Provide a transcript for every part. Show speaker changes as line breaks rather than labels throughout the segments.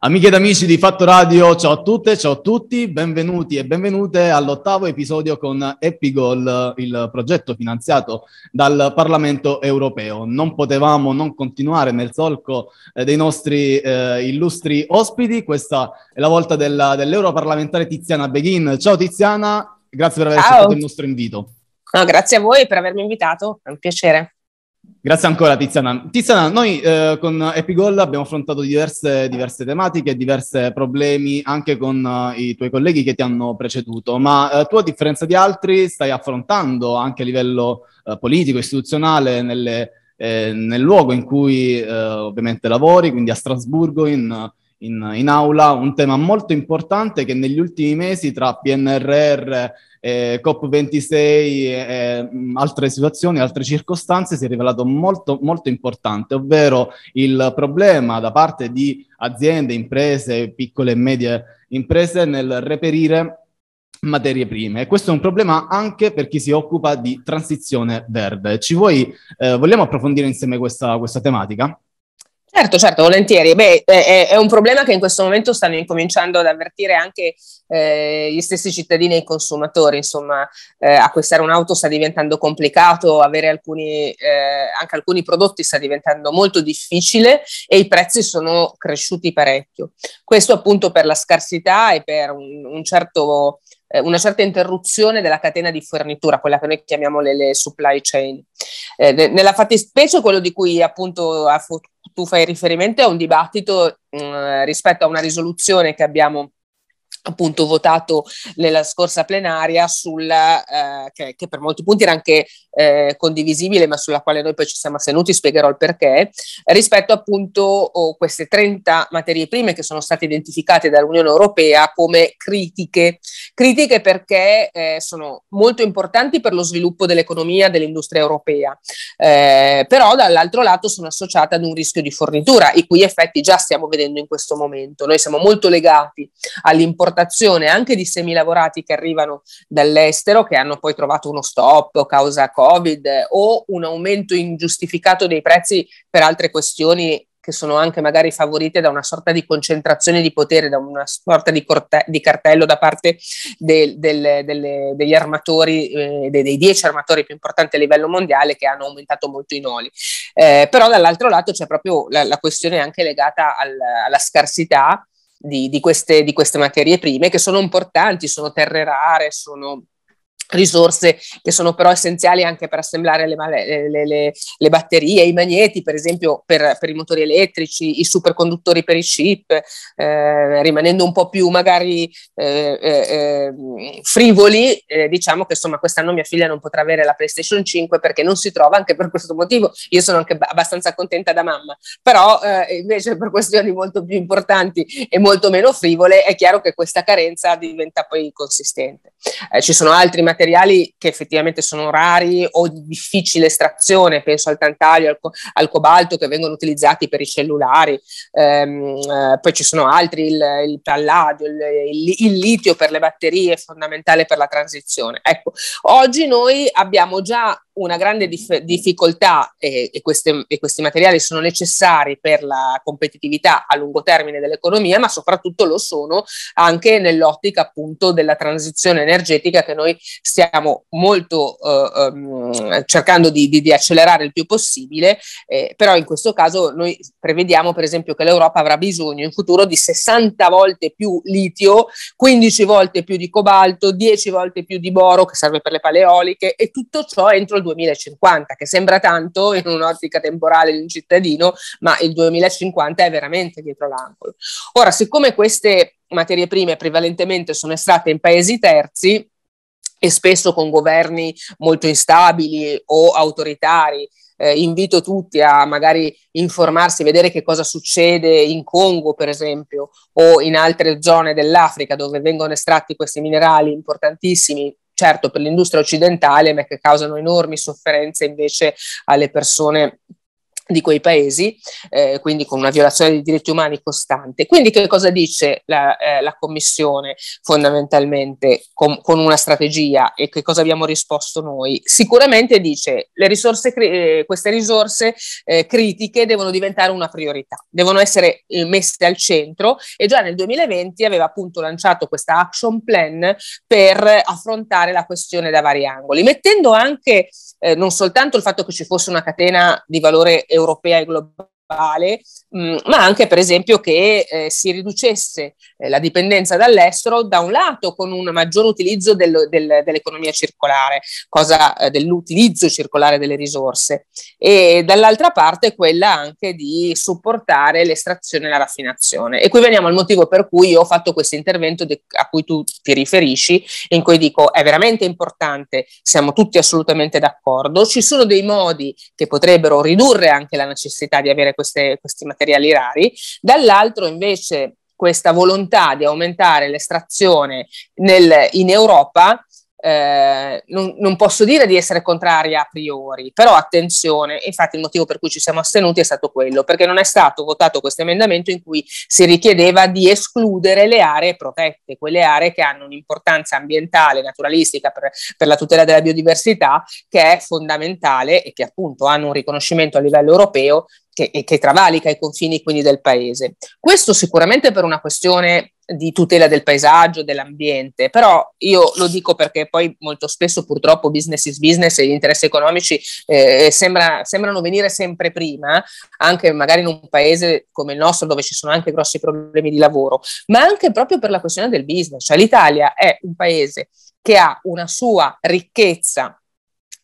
Amiche ed amici di Fatto Radio, ciao a tutte, ciao a tutti, benvenuti e benvenute all'ottavo episodio con Epigol, il progetto finanziato dal Parlamento europeo. Non potevamo non continuare nel solco eh, dei nostri eh, illustri ospiti, questa è la volta della, dell'europarlamentare Tiziana Beghin. Ciao Tiziana, grazie per aver accettato il nostro invito.
No, grazie a voi per avermi invitato, è un piacere.
Grazie ancora Tiziana. Tiziana, noi eh, con Epigol abbiamo affrontato diverse, diverse tematiche, diversi problemi anche con uh, i tuoi colleghi che ti hanno preceduto, ma uh, tu a differenza di altri stai affrontando anche a livello uh, politico, istituzionale, nelle, eh, nel luogo in cui ovviamente lavori, quindi a Strasburgo, in, in, in aula, un tema molto importante che negli ultimi mesi tra PNRR eh, COP26 e mm, altre situazioni, altre circostanze si è rivelato molto, molto importante, ovvero il problema da parte di aziende, imprese, piccole e medie imprese nel reperire materie prime. E questo è un problema anche per chi si occupa di transizione verde. Ci vuoi, eh, vogliamo approfondire insieme questa, questa tematica?
Certo, certo, volentieri. Beh, è, è, un problema che in questo momento stanno incominciando ad avvertire anche eh, gli stessi cittadini e i consumatori. Insomma, eh, acquistare un'auto sta diventando complicato, avere alcuni, eh, anche alcuni prodotti sta diventando molto difficile e i prezzi sono cresciuti parecchio. Questo appunto per la scarsità e per un, un certo eh, una certa interruzione della catena di fornitura, quella che noi chiamiamo le, le supply chain. Eh, nella fattispecie quello di cui appunto tu fai riferimento è un dibattito mh, mm, rispetto a una risoluzione che abbiamo appunto votato nella scorsa plenaria sulla, eh, che, che, per molti punti era anche eh, condivisibile ma sulla quale noi poi ci siamo astenuti, spiegherò il perché, rispetto appunto oh, queste 30 materie prime che sono state identificate dall'Unione Europea come critiche, critiche perché eh, sono molto importanti per lo sviluppo dell'economia dell'industria europea, eh, però dall'altro lato sono associate ad un rischio di fornitura, i cui effetti già stiamo vedendo in questo momento. Noi siamo molto legati all'importanza importazione anche di semilavorati che arrivano dall'estero, che hanno poi trovato uno stop causa Covid o un aumento ingiustificato dei prezzi per altre questioni che sono anche magari favorite da una sorta di concentrazione di potere, da una sorta di, corte- di cartello da parte del, del, delle, degli armatori, eh, dei, dei, dieci armatori più importanti a livello mondiale che hanno aumentato molto i noli. Eh, però dall'altro lato c'è proprio la, la questione anche legata al, alla scarsità di, di, queste, di queste materie prime che sono importanti, sono terre rare, sono risorse che sono però essenziali anche per assemblare le, le, le, le batterie, i magneti per esempio per, per, i motori elettrici, i superconduttori per i chip, eh, rimanendo un po' più magari eh, eh, eh frivoli, eh, diciamo che insomma quest'anno mia figlia non potrà avere la PlayStation 5 perché non si trova anche per questo motivo, io sono anche abbastanza contenta da mamma, però eh, invece per questioni molto più importanti e molto meno frivole è chiaro che questa carenza diventa poi consistente. ci sono altri materiali che effettivamente sono rari o di difficile estrazione, penso al tantalio, al, co- al cobalto che vengono utilizzati per i cellulari, ehm, eh, poi ci sono altri, il, il palladio, il, il, il, litio per le batterie, fondamentale per la transizione. Ecco, oggi noi abbiamo già una grande dif- difficoltà e, e, queste, e, questi materiali sono necessari per la competitività a lungo termine dell'economia, ma soprattutto lo sono anche nell'ottica appunto della transizione energetica che noi stiamo molto uh, um, cercando di, di, di, accelerare il più possibile, eh, però in questo caso noi prevediamo per esempio che l'Europa avrà bisogno in futuro di 60 volte più litio, 15 volte più di cobalto, 10 volte più di boro che serve per le paleoliche e tutto ciò entro il 2050, che sembra tanto in un'ottica temporale di un cittadino, ma il 2050 è veramente dietro l'angolo. Ora, siccome queste materie prime prevalentemente sono estratte in paesi terzi e spesso con governi molto instabili o autoritari, eh, invito tutti a magari informarsi, vedere che cosa succede in Congo, per esempio, o in altre zone dell'Africa dove vengono estratti questi minerali importantissimi certo per l'industria occidentale, ma che causano enormi sofferenze invece alle persone di quei paesi, eh, quindi con una violazione dei diritti umani costante. Quindi che cosa dice la, eh, la Commissione fondamentalmente con, con, una strategia e che cosa abbiamo risposto noi? Sicuramente dice le risorse, eh, queste risorse eh, critiche devono diventare una priorità, devono essere eh, messe al centro e già nel 2020 aveva appunto lanciato questa action plan per affrontare la questione da vari angoli, mettendo anche eh, non soltanto il fatto che ci fosse una catena di valore europea e globale, mh, mm, ma anche per esempio che eh, si riducesse eh, la dipendenza dall'estero da un lato con un maggior utilizzo del, del, dell'economia circolare, cosa eh, dell'utilizzo circolare delle risorse e dall'altra parte quella anche di supportare l'estrazione e la raffinazione. E qui veniamo al motivo per cui io ho fatto questo intervento de- a cui tu ti riferisci, in cui dico è veramente importante, siamo tutti assolutamente d'accordo, ci sono dei modi che potrebbero ridurre anche la necessità di avere queste, questi materiali rari, dall'altro invece questa volontà di aumentare l'estrazione nel, in Europa eh, non, non, posso dire di essere contraria a priori, però attenzione, infatti il motivo per cui ci siamo astenuti è stato quello, perché non è stato votato questo emendamento in cui si richiedeva di escludere le aree protette, quelle aree che hanno un'importanza ambientale, naturalistica per, per la tutela della biodiversità, che è fondamentale e che appunto hanno un riconoscimento a livello europeo che, che travalica i confini quindi del paese. Questo sicuramente per una questione di tutela del paesaggio, dell'ambiente, però io lo dico perché poi molto spesso purtroppo business is business e gli interessi economici eh, sembra, sembrano venire sempre prima, anche magari in un paese come il nostro dove ci sono anche grossi problemi di lavoro, ma anche proprio per la questione del business, cioè l'Italia è un paese che ha una sua ricchezza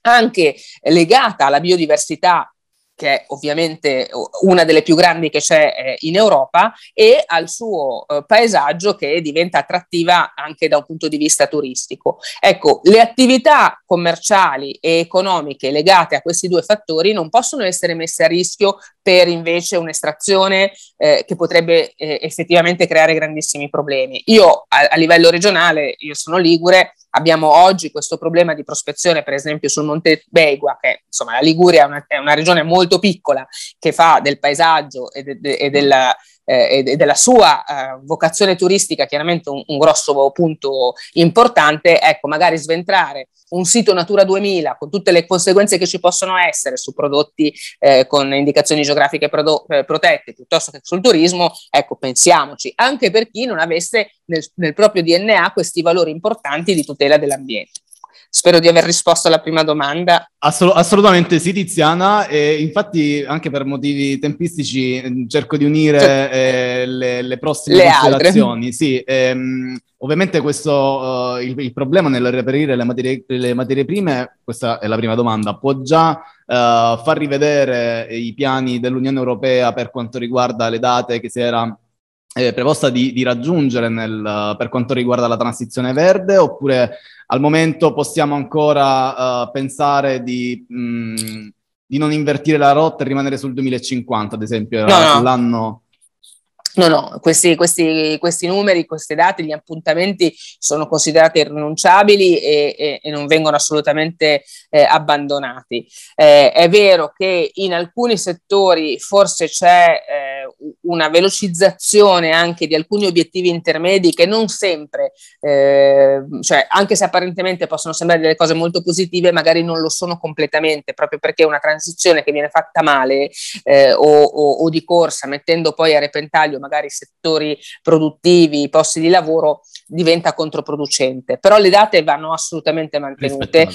anche legata alla biodiversità che è ovviamente una delle più grandi che c'è eh, in Europa, e al suo eh, paesaggio che diventa attrattiva anche da un punto di vista turistico. Ecco, le attività commerciali e economiche legate a questi due fattori non possono essere messe a rischio per invece un'estrazione eh, che potrebbe eh, effettivamente creare grandissimi problemi. Io a, a livello regionale, io sono ligure, Abbiamo oggi questo problema di prospezione, per esempio, sul Monte Begua, che insomma la Liguria è una, è una regione molto piccola che fa del paesaggio e, de, de, e della eh, e della sua eh, vocazione turistica chiaramente un, un, grosso punto importante, ecco, magari sventrare un sito Natura 2000 con tutte le conseguenze che ci possono essere su prodotti eh, con indicazioni geografiche prodo- eh, protette piuttosto che sul turismo, ecco, pensiamoci, anche per chi non avesse nel, nel proprio DNA questi valori importanti di tutela dell'ambiente. Spero di aver risposto alla prima domanda.
Assolut- assolutamente sì, Tiziana. E infatti, anche per motivi tempistici, mm, cerco di unire cioè, eh, le, le, prossime le considerazioni. Sì, ehm, ovviamente questo, uh, il, il, problema nel reperire le materie, le materie, prime, questa è la prima domanda, può già uh, far rivedere i piani dell'Unione Europea per quanto riguarda le date che si era eh, preposta di, di raggiungere nel, per quanto riguarda la transizione verde oppure al momento possiamo ancora uh, pensare di, mh, mm, di, non invertire la rotta e rimanere sul 2050 ad esempio no, no. l'anno
No, no, questi, questi, questi, numeri, queste date, gli appuntamenti sono considerati irrinunciabili e, e, e non vengono assolutamente eh, abbandonati. Eh, è vero che in alcuni settori forse c'è eh, una velocizzazione anche di alcuni obiettivi intermedi che non sempre, eh, cioè anche se apparentemente possono sembrare delle cose molto positive, magari non lo sono completamente, proprio perché una transizione che viene fatta male eh, o, o, o di corsa, mettendo poi a repentaglio magari settori produttivi, posti di lavoro, diventa controproducente. Però le date vanno assolutamente mantenute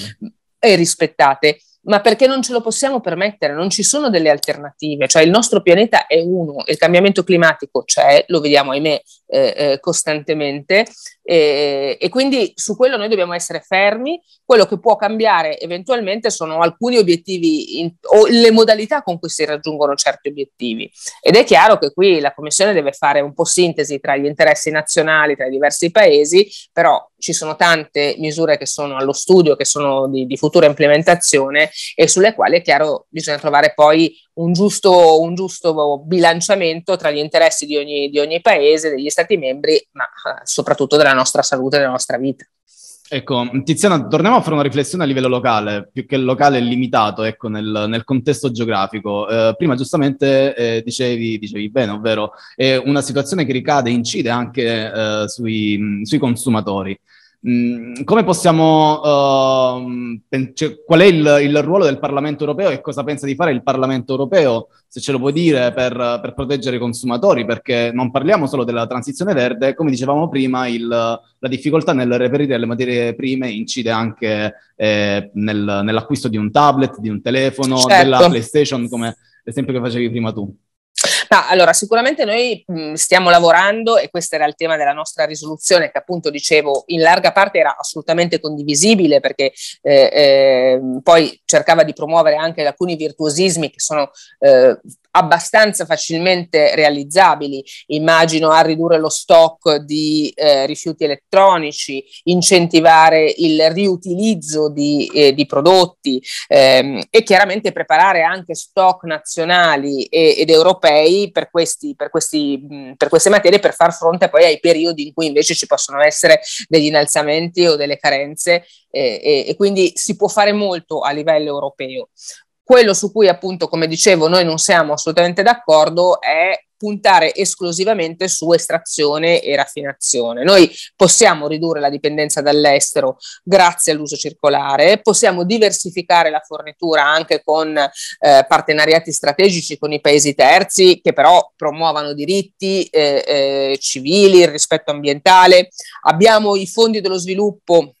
e rispettate ma perché non ce lo possiamo permettere, non ci sono delle alternative, cioè il nostro pianeta è uno, il cambiamento climatico c'è, lo vediamo ahimè eh, eh, costantemente. E, e, quindi su quello noi dobbiamo essere fermi, quello che può cambiare eventualmente sono alcuni obiettivi in, o le modalità con cui si raggiungono certi obiettivi. Ed è chiaro che qui la Commissione deve fare un po' sintesi tra gli interessi nazionali, tra i diversi paesi, però ci sono tante misure che sono allo studio, che sono di, di futura implementazione e sulle quali è chiaro bisogna trovare poi un giusto, un giusto bilanciamento tra gli interessi di ogni, di ogni paese, degli Stati membri, ma eh, soprattutto della nostra salute e della nostra vita.
Ecco, Tiziana, torniamo a fare una riflessione a livello locale, più che locale limitato, ecco, nel, nel contesto geografico. Eh, prima giustamente eh, dicevi, dicevi, bene, ovvero è una situazione che ricade, incide anche eh, sui, sui consumatori. Mm, come possiamo, uh, pen- cioè, qual è il, il, ruolo del Parlamento europeo e cosa pensa di fare il Parlamento europeo, se ce lo puoi dire, per, per proteggere i consumatori? Perché non parliamo solo della transizione verde, come dicevamo prima, il, la difficoltà nel reperire le materie prime incide anche eh, nel, nell'acquisto di un tablet, di un telefono, certo. della PlayStation, come l'esempio che facevi prima tu.
No, allora sicuramente noi mh, stiamo lavorando e questo era il tema della nostra risoluzione che appunto dicevo in larga parte era assolutamente condivisibile perché eh, eh, poi cercava di promuovere anche alcuni virtuosismi che sono eh, abbastanza facilmente realizzabili, immagino a ridurre lo stock di eh, rifiuti elettronici, incentivare il riutilizzo di, eh, di prodotti ehm, e chiaramente preparare anche stock nazionali e, ed europei per, questi, per, questi, per queste materie per far fronte poi ai periodi in cui invece ci possono essere degli innalzamenti o delle carenze eh, e, e quindi si può fare molto a livello europeo. Quello su cui appunto, come dicevo, noi non siamo assolutamente d'accordo è puntare esclusivamente su estrazione e raffinazione. Noi possiamo ridurre la dipendenza dall'estero grazie all'uso circolare, possiamo diversificare la fornitura anche con eh, partenariati strategici con i paesi terzi che però promuovano diritti eh, eh, civili, il rispetto ambientale. Abbiamo i fondi dello sviluppo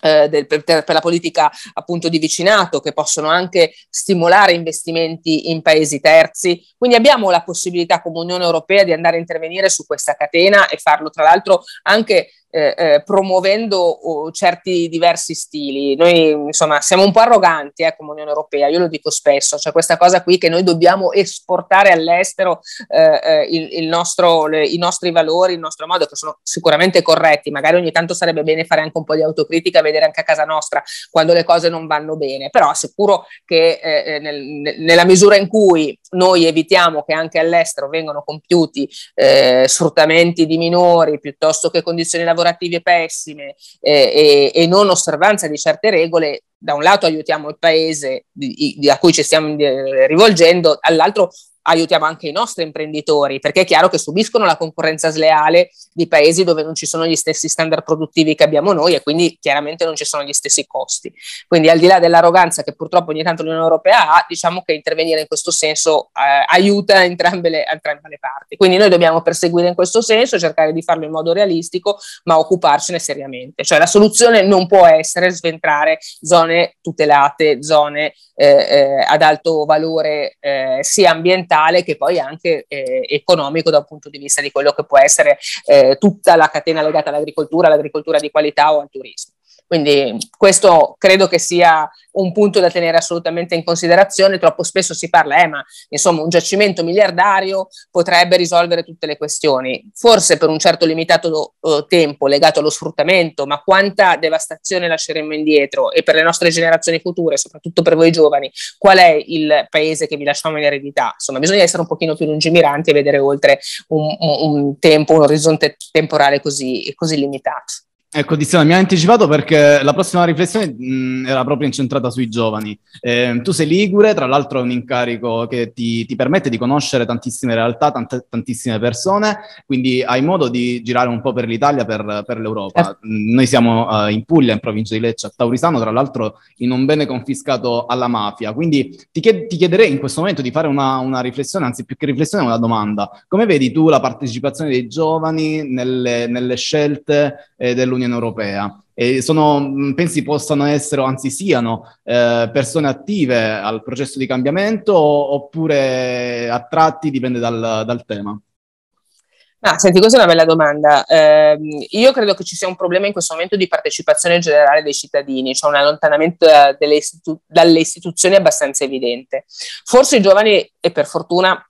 eh, del, per, per, la politica appunto di vicinato che possono anche stimolare investimenti in paesi terzi. Quindi abbiamo la possibilità come Unione Europea di andare a intervenire su questa catena e farlo tra l'altro anche eh, eh, promuovendo oh, certi diversi stili. Noi insomma siamo un po' arroganti eh, come Unione Europea, io lo dico spesso, cioè questa cosa qui che noi dobbiamo esportare all'estero eh, eh, il, il nostro, le, i nostri valori, il nostro modo, che sono sicuramente corretti, magari ogni tanto sarebbe bene fare anche un po' di autocritica, vedere anche a casa nostra quando le cose non vanno bene, però assicuro che eh, nel, nella misura in cui noi evitiamo che anche all'estero vengano compiuti sfruttamenti di minori piuttosto che condizioni lavorative, lavorative pessime eh, e, e, non osservanza di certe regole, da un lato aiutiamo il paese di, di, a cui ci stiamo eh, rivolgendo, dall'altro aiutiamo anche i nostri imprenditori, perché è chiaro che subiscono la concorrenza sleale di paesi dove non ci sono gli stessi standard produttivi che abbiamo noi e quindi chiaramente non ci sono gli stessi costi. Quindi al di là dell'arroganza che purtroppo ogni tanto l'Unione Europea ha, diciamo che intervenire in questo senso eh, aiuta entrambe le, entrambe le parti. Quindi noi dobbiamo perseguire in questo senso, cercare di farlo in modo realistico, ma occuparcene seriamente. Cioè la soluzione non può essere sventrare zone tutelate, zone eh, eh, ad alto valore eh, sia ambientale che poi anche eh, economico dal punto di vista di quello che può essere eh, tutta la catena legata all'agricoltura, all'agricoltura di qualità o al turismo. Quindi questo credo che sia un punto da tenere assolutamente in considerazione. Troppo spesso si parla, eh, ma insomma un giacimento miliardario potrebbe risolvere tutte le questioni. Forse per un certo limitato uh, tempo legato allo sfruttamento, ma quanta devastazione lasceremo indietro e per le nostre generazioni future, soprattutto per voi giovani, qual è il paese che vi lasciamo in eredità? Insomma, bisogna essere un pochino più lungimiranti e vedere oltre un, un, un tempo, un orizzonte temporale così, così limitato.
Ecco, Tiziana, mi ha anticipato perché la prossima riflessione mh, era proprio incentrata sui giovani. Eh, tu sei ligure, tra l'altro è un incarico che ti, ti permette di conoscere tantissime realtà, tante, tantissime persone, quindi hai modo di girare un po' per l'Italia, per, per l'Europa. Eh. Noi siamo uh, in Puglia, in provincia di Lecce, a Taurisano, tra l'altro in un bene confiscato alla mafia. Quindi ti, chied- ti chiederei in questo momento di fare una, una, riflessione, anzi più che riflessione, una domanda. Come vedi tu la partecipazione dei giovani nelle, nelle scelte eh, dell'Unione dell'Unione Europea. E sono, pensi possano essere, anzi siano, eh, persone attive al processo di cambiamento oppure attratti, dipende dal, dal tema?
Ah, senti, questa è una bella domanda. Eh, io credo che ci sia un problema in questo momento di partecipazione generale dei cittadini, cioè un allontanamento eh, istitu- dalle istituzioni abbastanza evidente. Forse i giovani, e per fortuna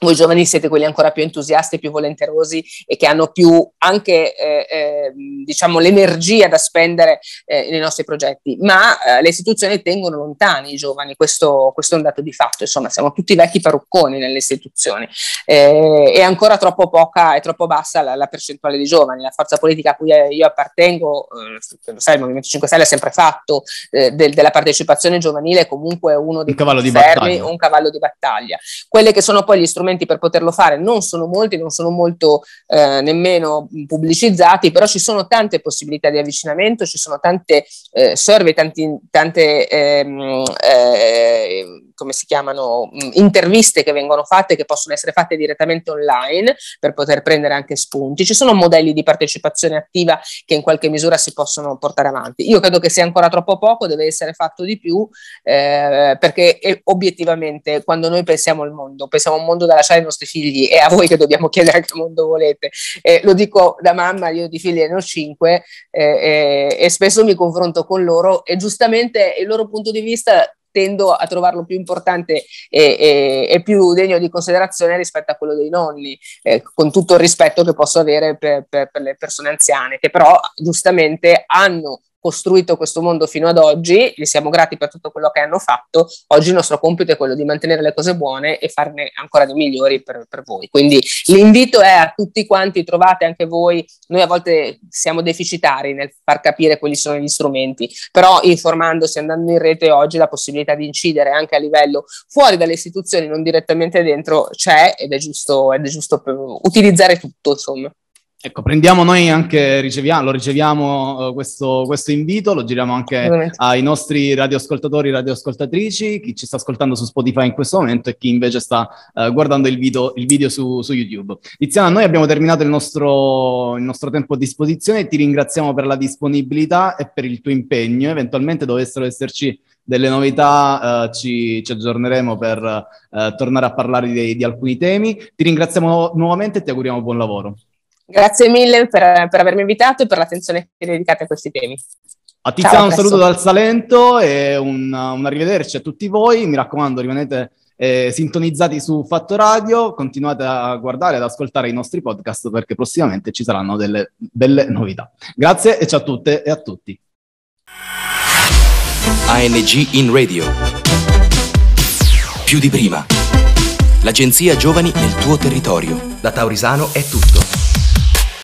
voi giovani siete quelli ancora più entusiasti, più volenterosi e che hanno più anche eh, eh, diciamo l'energia da spendere eh, nei nostri progetti, ma eh, le istituzioni tengono lontani i giovani, questo, questo, è un dato di fatto, insomma siamo tutti vecchi parrucconi nelle istituzioni. Eh, è ancora troppo poca e troppo bassa la, la, percentuale di giovani, la forza politica a cui io appartengo, eh, lo sai il Movimento 5 Stelle ha sempre fatto del, della partecipazione giovanile comunque uno dei
un cavallo,
fermi, un cavallo di battaglia. Quelle che sono poi gli strumenti strumenti per poterlo fare non sono molti, non sono molto eh, nemmeno pubblicizzati, però ci sono tante possibilità di avvicinamento, ci sono tante eh, survey, tanti, tante ehm, eh, come si chiamano, interviste che vengono fatte, che possono essere fatte direttamente online per poter prendere anche spunti. Ci sono modelli di partecipazione attiva che in qualche misura si possono portare avanti. Io credo che sia ancora troppo poco, deve essere fatto di più, eh, perché obiettivamente quando noi pensiamo al mondo, pensiamo a un mondo da lasciare ai nostri figli e a voi che dobbiamo chiedere che mondo volete. Eh, lo dico da mamma, io di figli ne ho cinque eh, eh, e spesso mi confronto con loro e giustamente il loro punto di vista tendo a trovarlo più importante e, e, e, più degno di considerazione rispetto a quello dei nonni, eh, con tutto il rispetto che posso avere per, per, per le persone anziane, che però giustamente hanno costruito questo mondo fino ad oggi, gli siamo grati per tutto quello che hanno fatto, oggi il nostro compito è quello di mantenere le cose buone e farne ancora di migliori per, per voi. Quindi l'invito è a tutti quanti, trovate anche voi, noi a volte siamo deficitari nel far capire quali sono gli strumenti, però informandosi, andando in rete oggi la possibilità di incidere anche a livello fuori dalle istituzioni, non direttamente dentro, c'è ed è giusto, ed è giusto utilizzare tutto, insomma.
Ecco, prendiamo noi anche, riceviamo, lo riceviamo uh, questo, questo, invito, lo giriamo anche ai nostri radioascoltatori e radioascoltatrici, chi ci sta ascoltando su Spotify in questo momento e chi invece sta uh, guardando il video, il video su, su, YouTube. Tiziana, noi abbiamo terminato il nostro, il nostro, tempo a disposizione, ti ringraziamo per la disponibilità e per il tuo impegno, eventualmente dovessero esserci delle novità uh, ci, ci, aggiorneremo per tornare a parlare di, di alcuni temi. Ti ringraziamo nuovamente e ti auguriamo buon lavoro.
Grazie mille per, per avermi invitato e per l'attenzione che dedicate a questi temi.
A Tiziano un saluto dal Salento e un, un, arrivederci a tutti voi. Mi raccomando, rimanete eh, sintonizzati su Fatto Radio, continuate a guardare e ad ascoltare i nostri podcast perché prossimamente ci saranno delle belle novità. Grazie e ciao a tutte e a tutti.
ANG in radio. Più di prima. L'agenzia Giovani nel tuo territorio. Da Taurisano è tutto.